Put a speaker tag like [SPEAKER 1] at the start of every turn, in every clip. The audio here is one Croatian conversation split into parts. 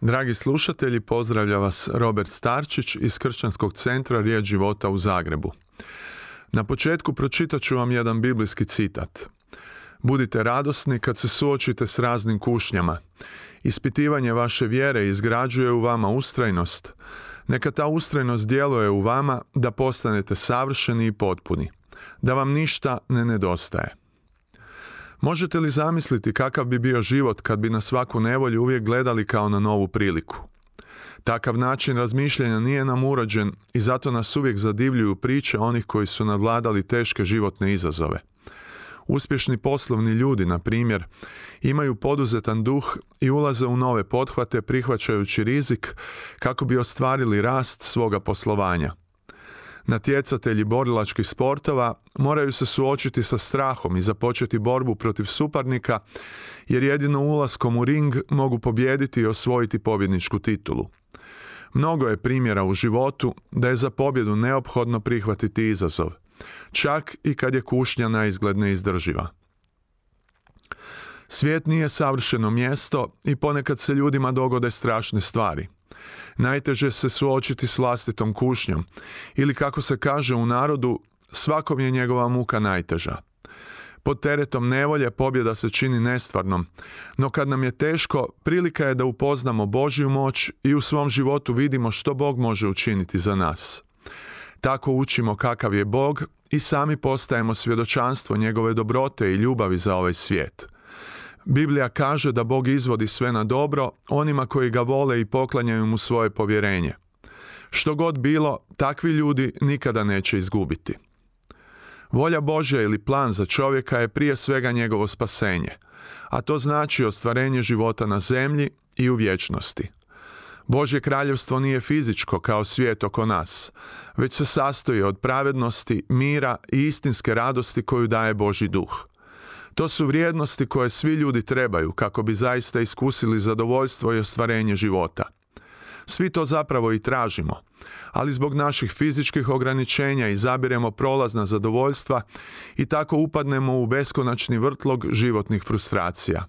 [SPEAKER 1] Dragi slušatelji, pozdravlja vas Robert Starčić iz Kršćanskog centra Riječ života u Zagrebu. Na početku pročitat ću vam jedan biblijski citat. Budite radosni kad se suočite s raznim kušnjama. Ispitivanje vaše vjere izgrađuje u vama ustrajnost. Neka ta ustrajnost djeluje u vama da postanete savršeni i potpuni. Da vam ništa ne nedostaje. Možete li zamisliti kakav bi bio život kad bi na svaku nevolju uvijek gledali kao na novu priliku? Takav način razmišljanja nije nam urađen i zato nas uvijek zadivljuju priče onih koji su nadvladali teške životne izazove. Uspješni poslovni ljudi, na primjer, imaju poduzetan duh i ulaze u nove pothvate prihvaćajući rizik kako bi ostvarili rast svoga poslovanja. Natjecatelji borilačkih sportova moraju se suočiti sa strahom i započeti borbu protiv suparnika, jer jedino ulaskom u ring mogu pobijediti i osvojiti pobjedničku titulu. Mnogo je primjera u životu da je za pobjedu neophodno prihvatiti izazov, čak i kad je kušnja na izgled neizdrživa. Svijet nije savršeno mjesto i ponekad se ljudima dogode strašne stvari – Najteže se suočiti s vlastitom kušnjom ili kako se kaže u narodu, svakom je njegova muka najteža. Pod teretom nevolje pobjeda se čini nestvarnom, no kad nam je teško, prilika je da upoznamo Božju moć i u svom životu vidimo što Bog može učiniti za nas. Tako učimo kakav je Bog i sami postajemo svjedočanstvo njegove dobrote i ljubavi za ovaj svijet. Biblija kaže da Bog izvodi sve na dobro onima koji ga vole i poklanjaju mu svoje povjerenje. Što god bilo, takvi ljudi nikada neće izgubiti. Volja Božja ili plan za čovjeka je prije svega njegovo spasenje, a to znači ostvarenje života na zemlji i u vječnosti. Božje kraljevstvo nije fizičko kao svijet oko nas, već se sastoji od pravednosti, mira i istinske radosti koju daje Boži duh. To su vrijednosti koje svi ljudi trebaju kako bi zaista iskusili zadovoljstvo i ostvarenje života. Svi to zapravo i tražimo, ali zbog naših fizičkih ograničenja izabiremo prolazna zadovoljstva i tako upadnemo u beskonačni vrtlog životnih frustracija.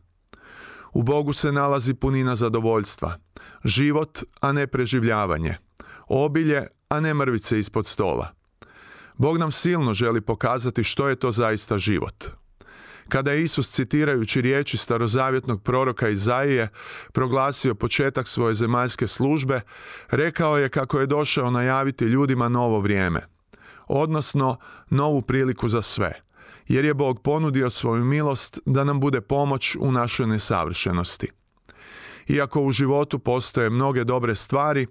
[SPEAKER 1] U Bogu se nalazi punina zadovoljstva, život, a ne preživljavanje, obilje, a ne mrvice ispod stola. Bog nam silno želi pokazati što je to zaista život, kada je Isus citirajući riječi starozavjetnog proroka Izaije proglasio početak svoje zemaljske službe, rekao je kako je došao najaviti ljudima novo vrijeme, odnosno novu priliku za sve, jer je Bog ponudio svoju milost da nam bude pomoć u našoj nesavršenosti. Iako u životu postoje mnoge dobre stvari,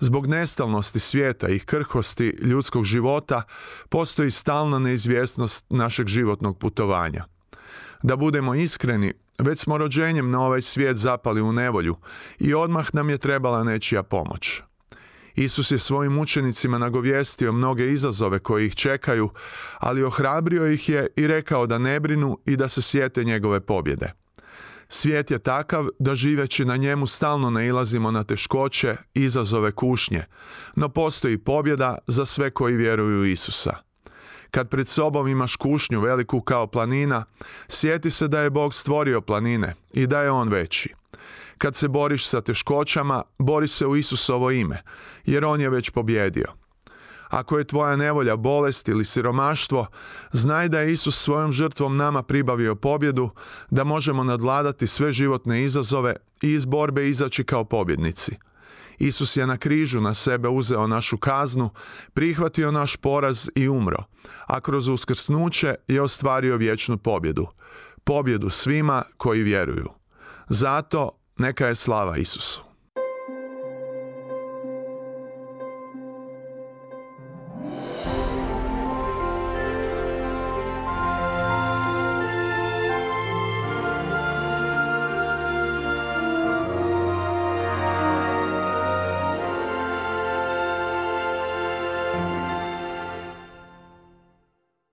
[SPEAKER 1] zbog nestalnosti svijeta i krhosti ljudskog života postoji stalna neizvjesnost našeg životnog putovanja. Da budemo iskreni, već smo rođenjem na ovaj svijet zapali u nevolju i odmah nam je trebala nečija pomoć. Isus je svojim učenicima nagovijestio mnoge izazove koji ih čekaju, ali ohrabrio ih je i rekao da ne brinu i da se sjete njegove pobjede. Svijet je takav da živeći na njemu stalno nailazimo na teškoće, izazove kušnje, no postoji pobjeda za sve koji vjeruju Isusa. Kad pred sobom imaš kušnju veliku kao planina, sjeti se da je Bog stvorio planine i da je On veći. Kad se boriš sa teškoćama, bori se u Isusovo ime, jer On je već pobjedio. Ako je tvoja nevolja bolest ili siromaštvo, znaj da je Isus svojom žrtvom nama pribavio pobjedu, da možemo nadvladati sve životne izazove i iz borbe izaći kao pobjednici. Isus je na križu na sebe uzeo našu kaznu, prihvatio naš poraz i umro, a kroz uskrsnuće je ostvario vječnu pobjedu. Pobjedu svima koji vjeruju. Zato neka je slava Isusu.